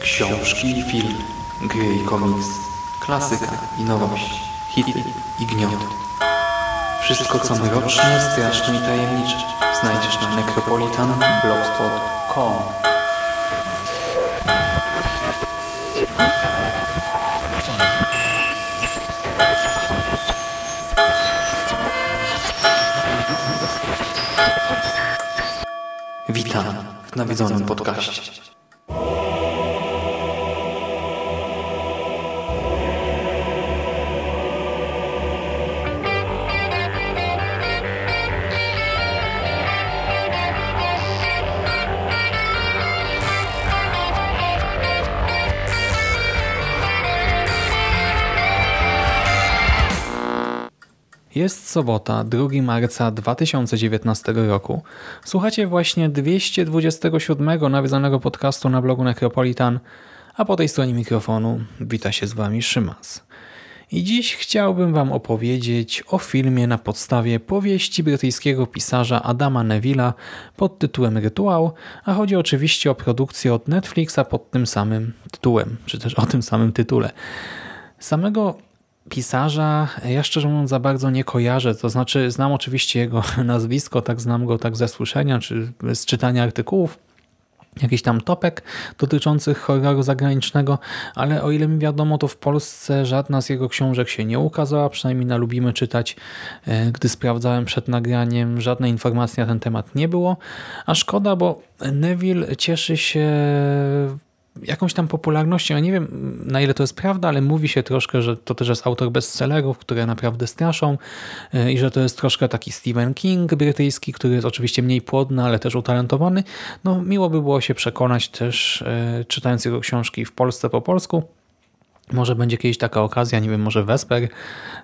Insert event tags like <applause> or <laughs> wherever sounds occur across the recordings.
Książki i film, gry i komiks, klasyka i nowość, hity i gniot. Wszystko co mroczne, straszne i tajemnicze znajdziesz na necropolitanblogspot.com Nawiedzonym podcaście. Jest sobota, 2 marca 2019 roku. Słuchacie właśnie 227 nawiązanego podcastu na blogu Necropolitan, a po tej stronie mikrofonu wita się z Wami Szymas. I dziś chciałbym Wam opowiedzieć o filmie na podstawie powieści brytyjskiego pisarza Adama Neville'a pod tytułem Rytuał, a chodzi oczywiście o produkcję od Netflixa pod tym samym tytułem, czy też o tym samym tytule. Samego pisarza. Ja szczerze mówiąc za bardzo nie kojarzę, to znaczy znam oczywiście jego <laughs> nazwisko, tak znam go tak ze słyszenia, czy z czytania artykułów, jakiś tam topek dotyczących horroru zagranicznego, ale o ile mi wiadomo, to w Polsce żadna z jego książek się nie ukazała, przynajmniej na Lubimy czytać, e, gdy sprawdzałem przed nagraniem, żadnej informacji na ten temat nie było, a szkoda, bo Neville cieszy się jakąś tam popularnością. Ja nie wiem na ile to jest prawda, ale mówi się troszkę, że to też jest autor bestsellerów, które naprawdę straszą e, i że to jest troszkę taki Stephen King brytyjski, który jest oczywiście mniej płodny, ale też utalentowany. No miło by było się przekonać też e, czytając jego książki w Polsce po polsku. Może będzie kiedyś taka okazja, nie wiem, może Vesper,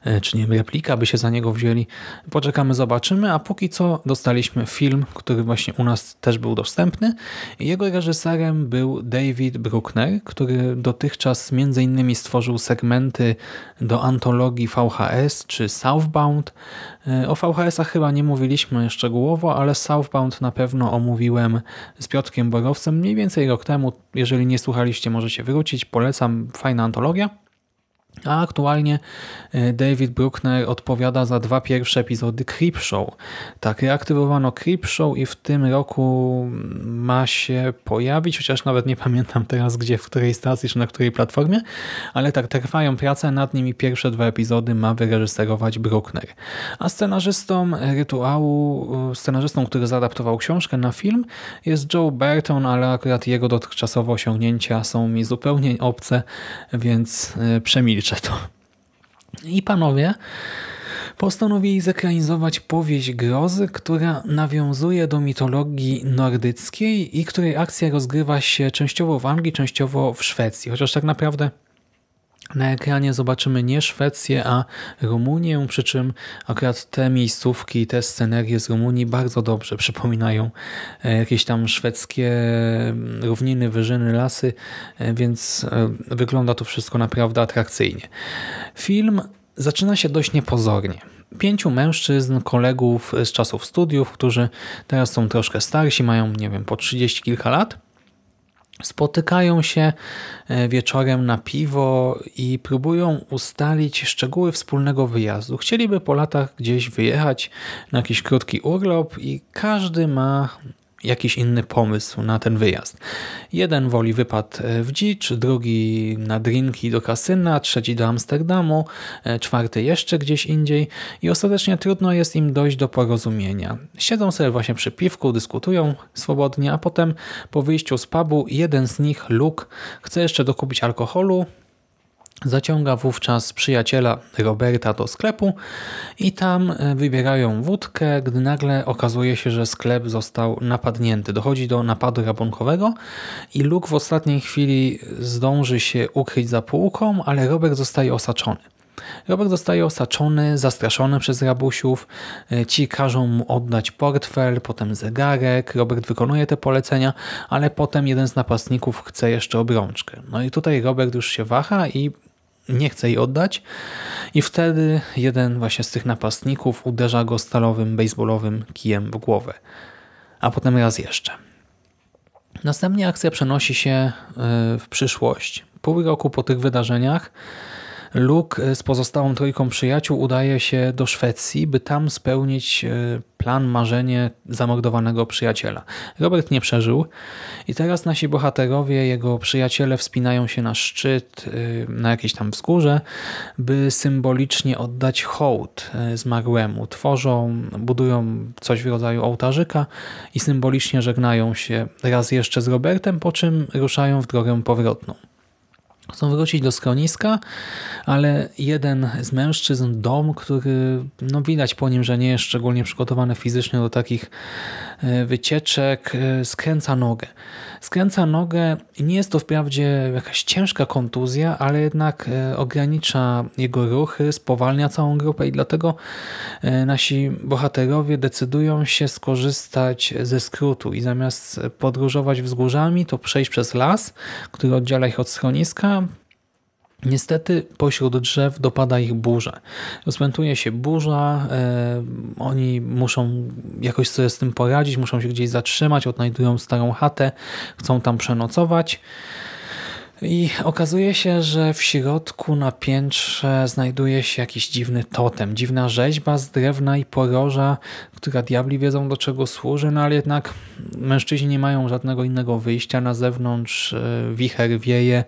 e, czy nie wiem, replika by się za niego wzięli. Poczekamy, zobaczymy, a póki co dostaliśmy film, który właśnie u nas też był dostępny. Jego reżyserem był David Bruckner, który dotychczas między innymi stworzył segmenty do antologii VHS czy Southbound. E, o VHS-ach chyba nie mówiliśmy szczegółowo, ale Southbound na pewno omówiłem z Piotrkiem Borowcem mniej więcej rok temu. Jeżeli nie słuchaliście, możecie wrócić. Polecam, fajna antologia. lag. A aktualnie e, David Bruckner odpowiada za dwa pierwsze epizody Creepshow. Tak, reaktywowano Creepshow i w tym roku ma się pojawić, chociaż nawet nie pamiętam teraz gdzie, w której stacji czy na której platformie, ale tak, trwają prace nad nim i pierwsze dwa epizody ma wyreżyserować Bruckner. A scenarzystą rytuału, e, scenarzystą, który zaadaptował książkę na film jest Joe Burton, ale akurat jego dotychczasowe osiągnięcia są mi zupełnie obce, więc e, to. I panowie postanowili zekranizować powieść grozy, która nawiązuje do mitologii nordyckiej i której akcja rozgrywa się częściowo w Anglii, częściowo w Szwecji. Chociaż tak naprawdę na ekranie zobaczymy nie Szwecję, a Rumunię, przy czym akurat te miejscówki, te scenerie z Rumunii bardzo dobrze przypominają e, jakieś tam szwedzkie mm, równiny, wyżyny, lasy, e, więc e, wygląda to wszystko naprawdę atrakcyjnie. Film zaczyna się dość niepozornie. Pięciu mężczyzn, kolegów z czasów studiów, którzy teraz są troszkę starsi, mają, nie wiem, po 30 kilka lat, Spotykają się e, wieczorem na piwo i próbują ustalić szczegóły wspólnego wyjazdu. Chcieliby po latach gdzieś wyjechać na jakiś krótki urlop i każdy ma jakiś inny pomysł na ten wyjazd. Jeden woli wypad e, w dzicz, drugi na drinki do kasyna, trzeci do Amsterdamu, e, czwarty jeszcze gdzieś indziej i ostatecznie trudno jest im dojść do porozumienia. Siedzą sobie właśnie przy piwku, dyskutują swobodnie, a potem po wyjściu z pubu jeden z nich, Luke, chce jeszcze dokupić alkoholu, Zaciąga wówczas przyjaciela Roberta do sklepu i tam e, wybierają wódkę, gdy nagle okazuje się, że sklep został napadnięty. Dochodzi do napadu rabunkowego i Luke w ostatniej chwili zdąży się ukryć za półką, ale Robert zostaje osaczony. Robert zostaje osaczony, zastraszony przez rabusiów. E, ci każą mu oddać portfel, potem zegarek. Robert wykonuje te polecenia, ale potem jeden z napastników chce jeszcze obrączkę. No i tutaj Robert już się waha i nie chce jej oddać i wtedy jeden właśnie z tych napastników uderza go stalowym, baseballowym kijem w głowę. A potem raz jeszcze. Następnie akcja przenosi się e, w przyszłość. Pół roku po tych wydarzeniach Luke z pozostałą trójką przyjaciół udaje się do Szwecji, by tam spełnić e, plan, marzenie zamordowanego przyjaciela. Robert nie przeżył i teraz nasi bohaterowie, jego przyjaciele wspinają się na szczyt, e, na jakieś tam wzgórze, by symbolicznie oddać hołd e, zmarłemu. Tworzą, budują coś w rodzaju ołtarzyka i symbolicznie żegnają się raz jeszcze z Robertem, po czym ruszają w drogę powrotną. Chcą wrócić do schroniska, ale jeden z mężczyzn, dom, który no widać po nim, że nie jest szczególnie przygotowany fizycznie do takich wycieczek, e, skręca nogę. Skręca nogę i nie jest to wprawdzie jakaś ciężka kontuzja, ale jednak e, ogranicza jego ruchy, spowalnia całą grupę i dlatego nasi bohaterowie decydują się skorzystać ze skrótu i zamiast podróżować wzgórzami, to przejść przez las, który oddziela ich od schroniska, Niestety pośród drzew dopada ich burza. Rozpętuje się burza, e, oni muszą jakoś sobie z tym poradzić, muszą się gdzieś zatrzymać, odnajdują starą chatę, chcą tam przenocować. I okazuje się, że w środku na piętrze znajduje się jakiś dziwny totem, dziwna rzeźba z drewna i poroża, która diabli wiedzą do czego służy, no ale jednak mężczyźni nie mają żadnego innego wyjścia. Na zewnątrz, e, wicher wieje,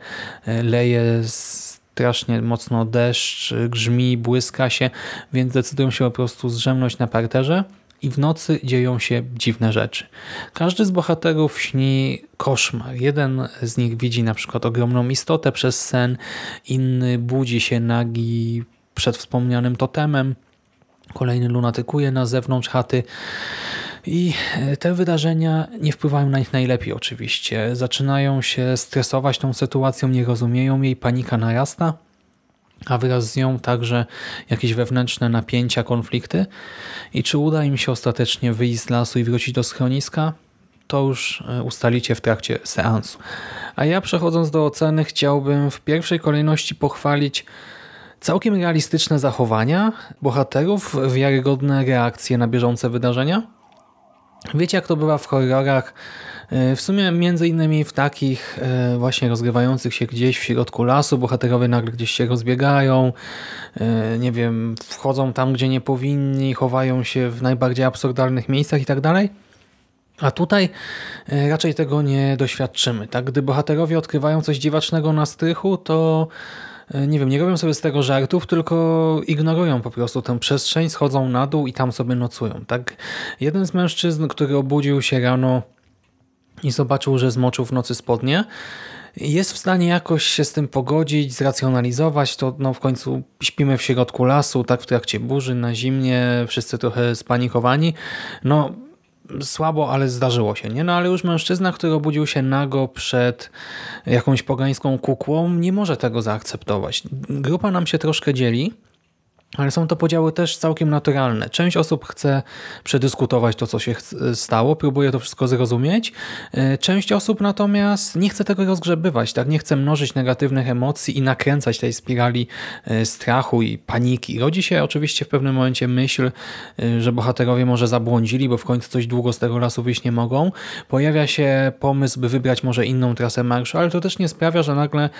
e, leje strasznie mocno deszcz, grzmi, błyska się, więc decydują się po prostu zdrzemnąć na parterze i w nocy dzieją się dziwne rzeczy. Każdy z bohaterów śni koszmar. Jeden z nich widzi na przykład ogromną istotę przez sen, inny budzi się nagi przed wspomnianym totemem, kolejny lunatykuje na zewnątrz chaty. I e, te wydarzenia nie wpływają na nich najlepiej oczywiście. Zaczynają się stresować tą sytuacją, nie rozumieją jej, panika narasta, a wraz z nią także jakieś wewnętrzne napięcia, konflikty. I czy uda im się ostatecznie wyjść z lasu i wrócić do schroniska? To już e, ustalicie w trakcie seansu. A ja przechodząc do oceny chciałbym w pierwszej kolejności pochwalić całkiem realistyczne zachowania bohaterów, wiarygodne reakcje na bieżące wydarzenia. Wiecie jak to bywa w horrorach, w sumie między innymi w takich e, właśnie rozgrywających się gdzieś w środku lasu, bohaterowie nagle gdzieś się rozbiegają, e, nie wiem, wchodzą tam gdzie nie powinni, chowają się w najbardziej absurdalnych miejscach i tak dalej. A tutaj raczej tego nie doświadczymy. Tak? Gdy bohaterowie odkrywają coś dziwacznego na strychu, to E, nie wiem, nie robią sobie z tego żartów, tylko ignorują po prostu tę przestrzeń, schodzą na dół i tam sobie nocują. Tak? Jeden z mężczyzn, który obudził się rano i zobaczył, że zmoczył w nocy spodnie, jest w stanie jakoś się z tym pogodzić, zracjonalizować, to no w końcu śpimy w środku lasu, tak w trakcie burzy, na zimnie, wszyscy trochę spanikowani. No słabo, ale zdarzyło się. Nie? No ale już mężczyzna, który obudził się nago przed jakąś pogańską kukłą, nie może tego zaakceptować. Grupa nam się troszkę dzieli, ale są to podziały też całkiem naturalne. Część osób chce przedyskutować to, co się stało, próbuje to wszystko zrozumieć. E, część osób natomiast nie chce tego rozgrzebywać, tak? nie chce mnożyć negatywnych emocji i nakręcać tej spirali e, strachu i paniki. Rodzi się oczywiście w pewnym momencie myśl, e, że bohaterowie może zabłądzili, bo w końcu coś długo z tego lasu wyjść nie mogą. Pojawia się pomysł, by wybrać może inną trasę marszu, ale to też nie sprawia, że nagle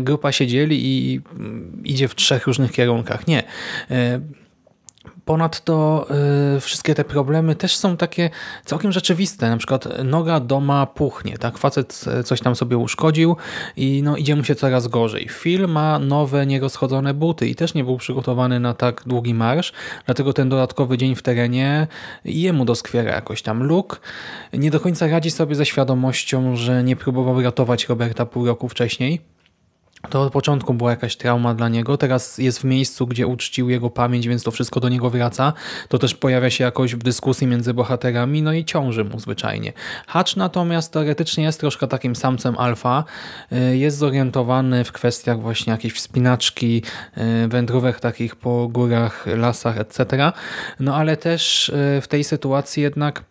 grupa się dzieli i mm, idzie w trzech różnych kierunkach. Nie. E, ponadto y, wszystkie te problemy też są takie całkiem rzeczywiste. Na przykład noga doma puchnie, tak? Facet coś tam sobie uszkodził i no, idzie mu się coraz gorzej. Phil ma nowe, nierozchodzone buty i też nie był przygotowany na tak długi marsz, dlatego ten dodatkowy dzień w terenie jemu doskwiera jakoś tam. Luke nie do końca radzi sobie ze świadomością, że nie próbował ratować Roberta pół roku wcześniej to od początku była jakaś trauma dla niego, teraz jest w miejscu, gdzie uczcił jego pamięć, więc to wszystko do niego wraca. To też pojawia się jakoś w dyskusji między bohaterami, no i ciąży mu zwyczajnie. Hatch natomiast teoretycznie jest troszkę takim samcem alfa, y, jest zorientowany w kwestiach właśnie jakiejś wspinaczki, y, wędrówek takich po górach, lasach, etc. No ale też y, w tej sytuacji jednak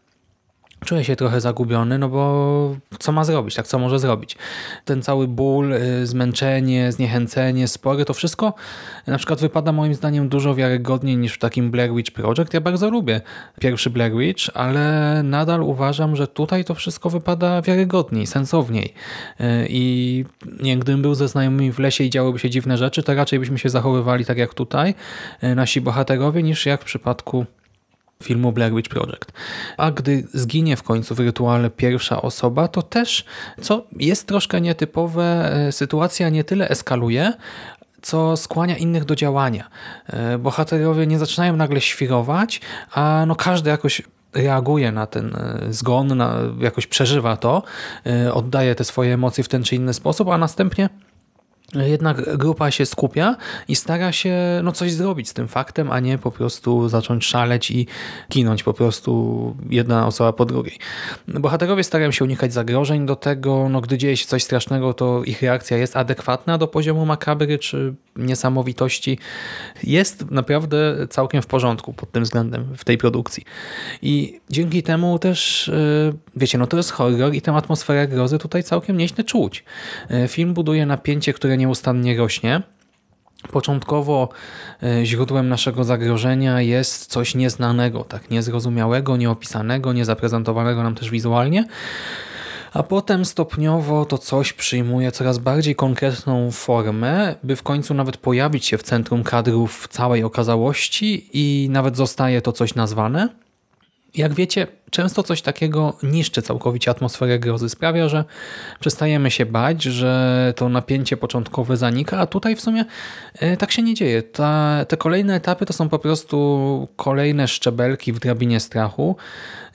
Czuję się trochę zagubiony, no bo co ma zrobić, tak co może zrobić? Ten cały ból, y, zmęczenie, zniechęcenie, spory, to wszystko na przykład wypada moim zdaniem dużo wiarygodniej niż w takim Blair Witch Project. Ja bardzo lubię pierwszy Blair Witch, ale nadal uważam, że tutaj to wszystko wypada wiarygodniej, sensowniej. Y, I nie, gdybym był ze znajomymi w lesie i działyby się dziwne rzeczy, to raczej byśmy się zachowywali tak jak tutaj, y, nasi bohaterowie, niż jak w przypadku filmu Blair Witch Project. A gdy zginie w końcu w rytuale pierwsza osoba, to też, co jest troszkę nietypowe, e, sytuacja nie tyle eskaluje, co skłania innych do działania. E, bohaterowie nie zaczynają nagle świrować, a no każdy jakoś reaguje na ten e, zgon, na, jakoś przeżywa to, oddaje te swoje emocje w ten czy inny sposób, a następnie jednak grupa się skupia i stara się no, coś zrobić z tym faktem, a nie po prostu zacząć szaleć i kinąć po prostu jedna osoba po drugiej. Bohaterowie starają się unikać zagrożeń do tego, no, gdy dzieje się coś strasznego, to ich reakcja jest adekwatna do poziomu makabry czy niesamowitości. Jest naprawdę całkiem w porządku pod tym względem w tej produkcji. I dzięki temu też, e, wiecie, no to jest horror i tę atmosferę grozy tutaj całkiem nieźle czuć. E, film buduje napięcie, które nieustannie rośnie. Początkowo e, źródłem naszego zagrożenia jest coś nieznanego, tak niezrozumiałego, nieopisanego, niezaprezentowanego nam też wizualnie, a potem stopniowo to coś przyjmuje coraz bardziej konkretną formę, by w końcu nawet pojawić się w centrum kadrów w całej okazałości i nawet zostaje to coś nazwane. Jak wiecie, często coś takiego niszczy całkowicie atmosferę grozy, sprawia, że przestajemy się bać, że to napięcie początkowe zanika, a tutaj w sumie e, tak się nie dzieje. Ta, te kolejne etapy to są po prostu kolejne szczebelki w drabinie strachu,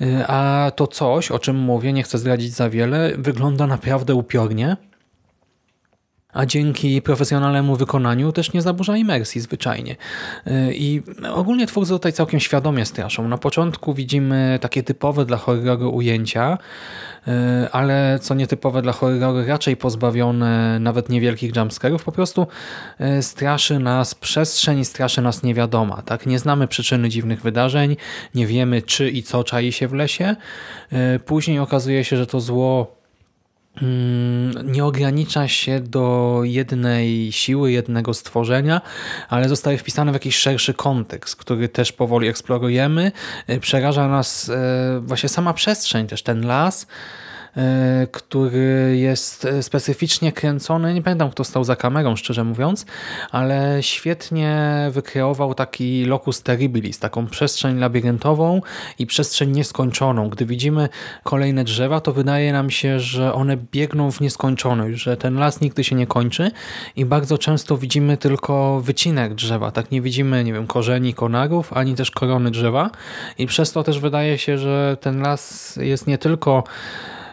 e, a to coś, o czym mówię, nie chcę zdradzić za wiele, wygląda naprawdę upiornie a dzięki profesjonalnemu wykonaniu też nie zaburza imersji zwyczajnie. Y, I ogólnie twórcy tutaj całkiem świadomie straszą. Na początku widzimy takie typowe dla horroru ujęcia, y, ale co nietypowe dla horroru raczej pozbawione nawet niewielkich jumpscarów, po prostu y, straszy nas przestrzeń, straszy nas niewiadoma. Tak? Nie znamy przyczyny dziwnych wydarzeń, nie wiemy czy i co czai się w lesie. Później okazuje się, że to zło nie ogranicza się do jednej siły, jednego stworzenia, ale zostaje wpisane w jakiś szerszy kontekst, który też powoli eksplorujemy. E, przeraża nas e, właśnie sama przestrzeń, też ten las, który jest e, specyficznie kręcony. Nie pamiętam, kto stał za kamerą, szczerze mówiąc, ale świetnie wykreował taki locus terribilis, taką przestrzeń labiryntową i przestrzeń nieskończoną. Gdy widzimy kolejne drzewa, to wydaje nam się, że one biegną w nieskończoność, że ten las nigdy się nie kończy i bardzo często widzimy tylko wycinek drzewa. Tak nie widzimy, nie wiem, korzeni konarów, ani też korony drzewa i przez to też wydaje się, że ten las jest nie tylko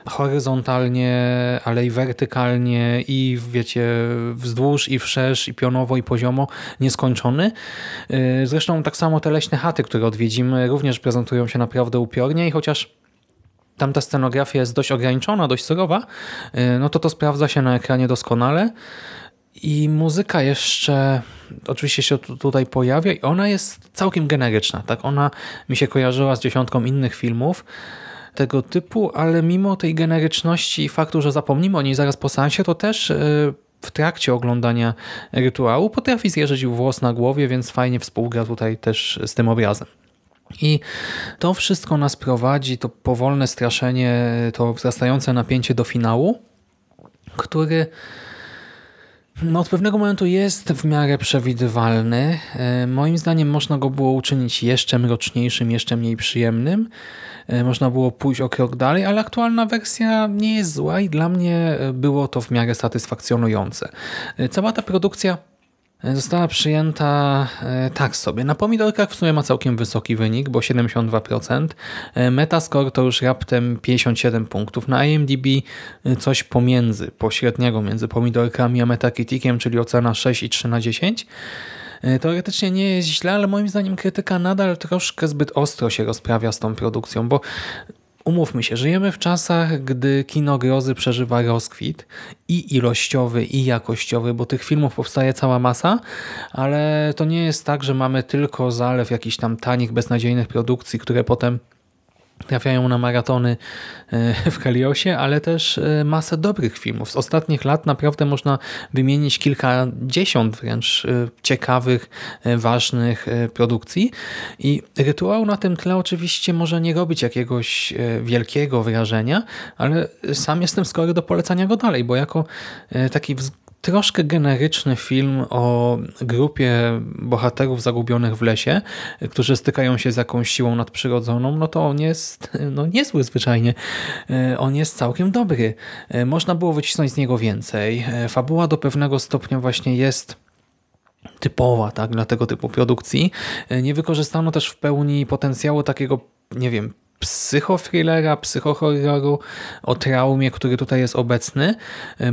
horyzontalnie, ale i wertykalnie i wiecie, wzdłuż i wszerz i pionowo i poziomo nieskończony. Y, zresztą tak samo te leśne chaty, które odwiedzimy również prezentują się naprawdę upiornie i chociaż tamta scenografia jest dość ograniczona, dość surowa, y, no to to sprawdza się na ekranie doskonale. I muzyka jeszcze oczywiście się tutaj pojawia i ona jest całkiem generyczna. Tak? Ona mi się kojarzyła z dziesiątką innych filmów, tego typu, ale mimo tej generyczności i faktu, że zapomnimy o niej zaraz po seansie, to też e, w trakcie oglądania rytuału potrafi zjeżdżać włos na głowie, więc fajnie współgra tutaj też z tym obrazem. I to wszystko nas prowadzi, to powolne straszenie, to wzrastające napięcie do finału, który no, od pewnego momentu jest w miarę przewidywalny. E, moim zdaniem można go było uczynić jeszcze mroczniejszym, jeszcze mniej przyjemnym. E, można było pójść o krok dalej, ale aktualna wersja nie jest zła i dla mnie było to w miarę satysfakcjonujące. E, cała ta produkcja została przyjęta tak sobie. Na pomidorkach w sumie ma całkiem wysoki wynik, bo 72%. Metascore to już raptem 57 punktów. Na IMDb coś pomiędzy, pośredniego między pomidorkami a Metacriticiem, czyli ocena 6,3 na 10. E, teoretycznie nie jest źle, ale moim zdaniem krytyka nadal troszkę zbyt ostro się rozprawia z tą produkcją, bo Umówmy się, żyjemy w czasach, gdy kino grozy przeżywa rozkwit i ilościowy, i jakościowy, bo tych filmów powstaje cała masa, ale to nie jest tak, że mamy tylko zalew jakichś tam tanich, beznadziejnych produkcji, które potem trafiają na maratony e, w Heliosie, ale też e, masę dobrych filmów. Z ostatnich lat naprawdę można wymienić kilkadziesiąt wręcz e, ciekawych, ważnych produkcji i Rytuał na tym tle oczywiście może nie robić jakiegoś wielkiego wrażenia, ale sam jestem skory do polecania go dalej, bo jako taki troszkę generyczny film o grupie bohaterów zagubionych w lesie, którzy stykają się z jakąś siłą nadprzyrodzoną, no to on jest no, niezły zwyczajnie. E, on jest całkiem dobry. E, można było wycisnąć z niego więcej. E, fabuła do pewnego stopnia właśnie jest typowa tak, dla tego typu produkcji. Nie wykorzystano też w pełni potencjału takiego, nie wiem, psychothrillera, psychohorroru o traumie, który tutaj jest obecny,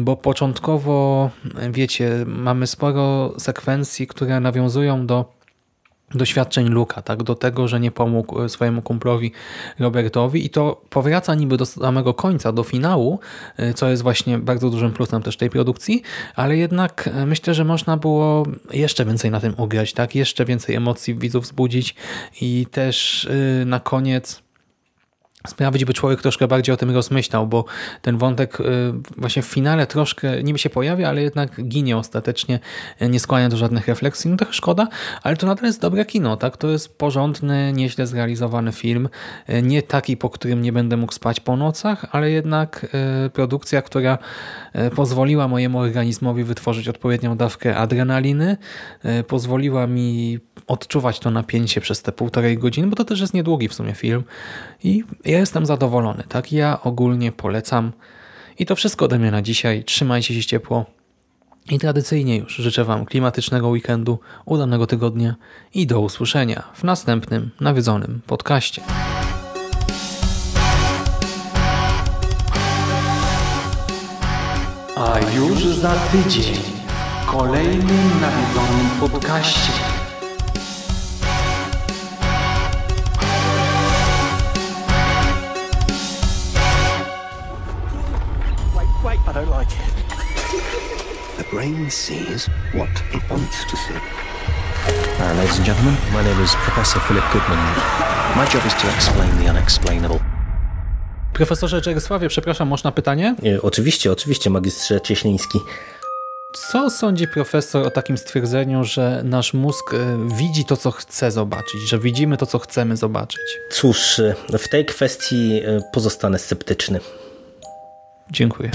bo początkowo, wiecie, mamy sporo sekwencji, które nawiązują do doświadczeń Luka, tak, do tego, że nie pomógł swojemu kumplowi Robertowi i to powraca niby do samego końca, do finału, co jest właśnie bardzo dużym plusem też tej produkcji, ale jednak myślę, że można było jeszcze więcej na tym ugrać, tak, jeszcze więcej emocji widzów wzbudzić i też na koniec sprawić, by człowiek troszkę bardziej o tym rozmyślał, bo ten wątek y, właśnie w finale troszkę niby się pojawia, ale jednak ginie ostatecznie, y, nie skłania do żadnych refleksji. No trochę szkoda, ale to nadal jest dobre kino, tak? To jest porządny, nieźle zrealizowany film. Y, nie taki, po którym nie będę mógł spać po nocach, ale jednak produkcja, która pozwoliła mojemu organizmowi wytworzyć odpowiednią dawkę adrenaliny, pozwoliła mi odczuwać to napięcie przez te półtorej godziny, bo to też jest niedługi w sumie film i ja jestem zadowolony. Tak, ja ogólnie polecam. I to wszystko ode mnie na dzisiaj. Trzymajcie się ciepło. I tradycyjnie już życzę Wam klimatycznego weekendu, udanego tygodnia i do usłyszenia w następnym nawiedzonym podcaście. A już za tydzień w kolejnym nawiedzonym podcaście. Brain sees what it wants to see. Uh, ladies and gentlemen, my name is Professor Philip Goodman. My job is to explain the unexplainable. Profesorze Czerysławie, przepraszam, można pytanie? E, oczywiście, oczywiście, magistrze Cieśliński. Co sądzi profesor o takim stwierdzeniu, że nasz mózg e, widzi to, co chce zobaczyć, że widzimy to, co chcemy zobaczyć? Cóż, e, w tej kwestii pozostanę sceptyczny. Dziękuję.